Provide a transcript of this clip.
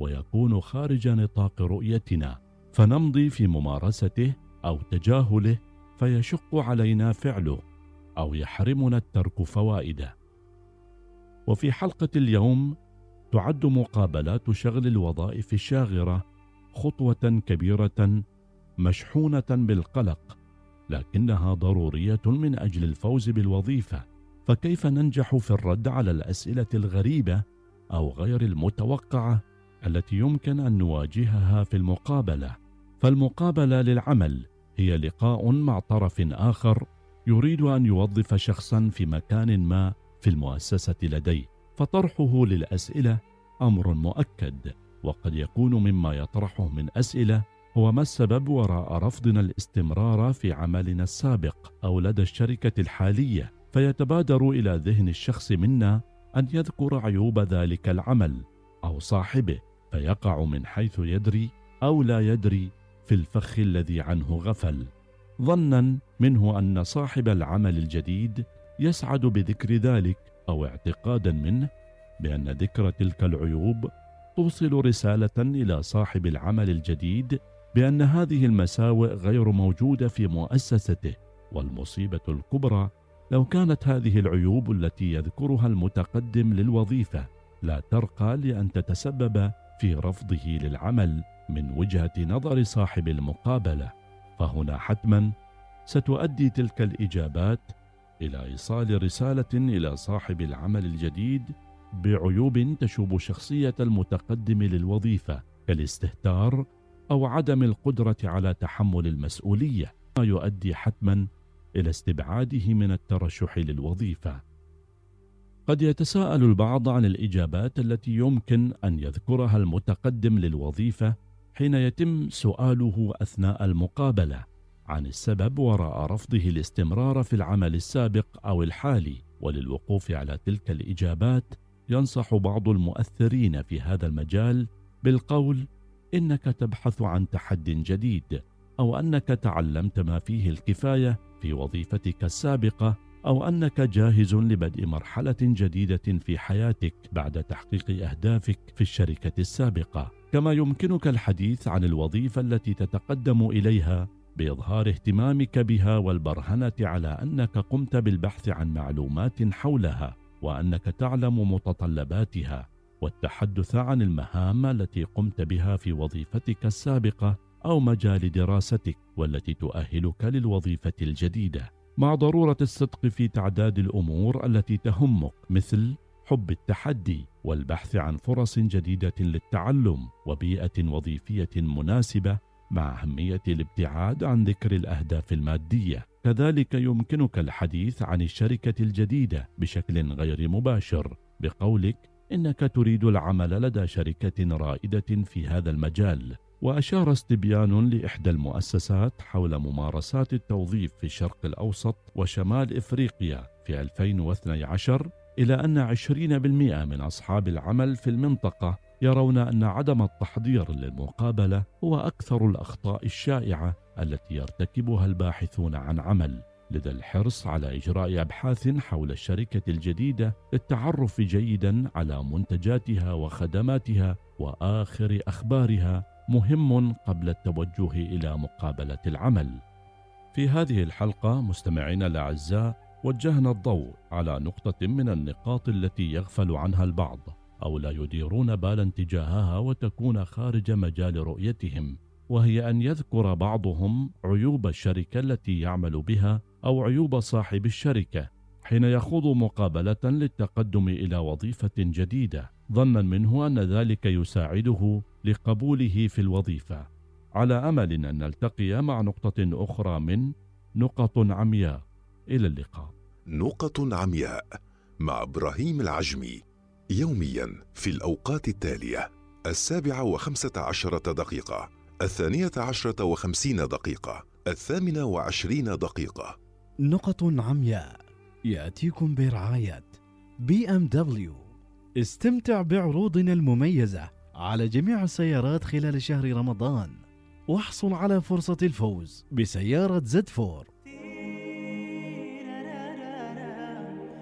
ويكون خارج نطاق رؤيتنا فنمضي في ممارسته أو تجاهله فيشق علينا فعله أو يحرمنا الترك فوائده. وفي حلقة اليوم تعد مقابلات شغل الوظائف الشاغرة خطوة كبيرة مشحونة بالقلق لكنها ضرورية من أجل الفوز بالوظيفة. فكيف ننجح في الرد على الأسئلة الغريبة أو غير المتوقعة؟ التي يمكن أن نواجهها في المقابلة. فالمقابلة للعمل هي لقاء مع طرف آخر يريد أن يوظف شخصا في مكان ما في المؤسسة لديه فطرحه للأسئلة أمر مؤكد. وقد يكون مما يطرحه من أسئلة هو ما السبب وراء رفضنا الاستمرار في عملنا السابق أو لدى الشركة الحالية. فيتبادر إلى ذهن الشخص منا أن يذكر عيوب ذلك العمل أو صاحبه. فيقع من حيث يدري أو لا يدري في الفخ الذي عنه غفل. ظنا منه أن صاحب العمل الجديد يسعد بذكر ذلك أو اعتقادا منه بأن ذكر تلك العيوب توصل رسالة إلى صاحب العمل الجديد بأن هذه المساوئ غير موجودة في مؤسسته والمصيبة الكبرى لو كانت هذه العيوب التي يذكرها المتقدم للوظيفة لا ترقى لأن تتسبب في رفضه للعمل من وجهة نظر صاحب المقابلة. فهنا حتما ستؤدي تلك الإجابات إلى إيصال رسالة إلى صاحب العمل الجديد بعيوب تشوب شخصية المتقدم للوظيفة كالاستهتار أو عدم القدرة على تحمل المسؤولية ما يؤدي حتما إلى استبعاده من الترشح للوظيفة. قد يتساءل البعض عن الإجابات التي يمكن أن يذكرها المتقدم للوظيفة حين يتم سؤاله أثناء المقابلة عن السبب وراء رفضه الاستمرار في العمل السابق أو الحالي. وللوقوف على تلك الإجابات ينصح بعض المؤثرين في هذا المجال بالقول إنك تبحث عن تحد جديد أو أنك تعلمت ما فيه الكفاية في وظيفتك السابقة أو أنك جاهز لبدء مرحلة جديدة في حياتك بعد تحقيق أهدافك في الشركة السابقة. كما يمكنك الحديث عن الوظيفة التي تتقدم إليها بإظهار اهتمامك بها والبرهنة على أنك قمت بالبحث عن معلومات حولها وأنك تعلم متطلباتها والتحدث عن المهام التي قمت بها في وظيفتك السابقة أو مجال دراستك والتي تؤهلك للوظيفة الجديدة. مع ضرورة الصدق في تعداد الأمور التي تهمك مثل حب التحدي والبحث عن فرص جديدة للتعلم وبيئة وظيفية مناسبة مع أهمية الابتعاد عن ذكر الأهداف المادية. كذلك يمكنك الحديث عن الشركة الجديدة بشكل غير مباشر بقولك إنك تريد العمل لدى شركة رائدة في هذا المجال. وأشار استبيان لإحدى المؤسسات حول ممارسات التوظيف في الشرق الأوسط وشمال إفريقيا في 2012 إلى أن 20% من أصحاب العمل في المنطقة يرون أن عدم التحضير للمقابلة هو أكثر الأخطاء الشائعة التي يرتكبها الباحثون عن عمل لدى الحرص على إجراء أبحاث حول الشركة الجديدة للتعرف جيدا على منتجاتها وخدماتها وآخر أخبارها مهم قبل التوجه إلى مقابلة العمل. في هذه الحلقة مستمعينا الأعزاء وجهنا الضوء على نقطة من النقاط التي يغفل عنها البعض أو لا يديرون بالا تجاهها وتكون خارج مجال رؤيتهم وهي أن يذكر بعضهم عيوب الشركة التي يعمل بها أو عيوب صاحب الشركة حين يخوض مقابلة للتقدم إلى وظيفة جديدة. ظنا منه أن ذلك يساعده لقبوله في الوظيفة على أمل أن نلتقي مع نقطة أخرى من نقط عمياء. إلى اللقاء. نقط عمياء مع إبراهيم العجمي يوميا في الأوقات التالية السابعة وخمسة عشرة دقيقة الثانية عشرة وخمسين دقيقة الثامنة وعشرين دقيقة. نقط عمياء يأتيكم برعاية بي إم دبليو. استمتع بعروضنا المميزة على جميع السيارات خلال شهر رمضان واحصل على فرصة الفوز بسيارة زد فور.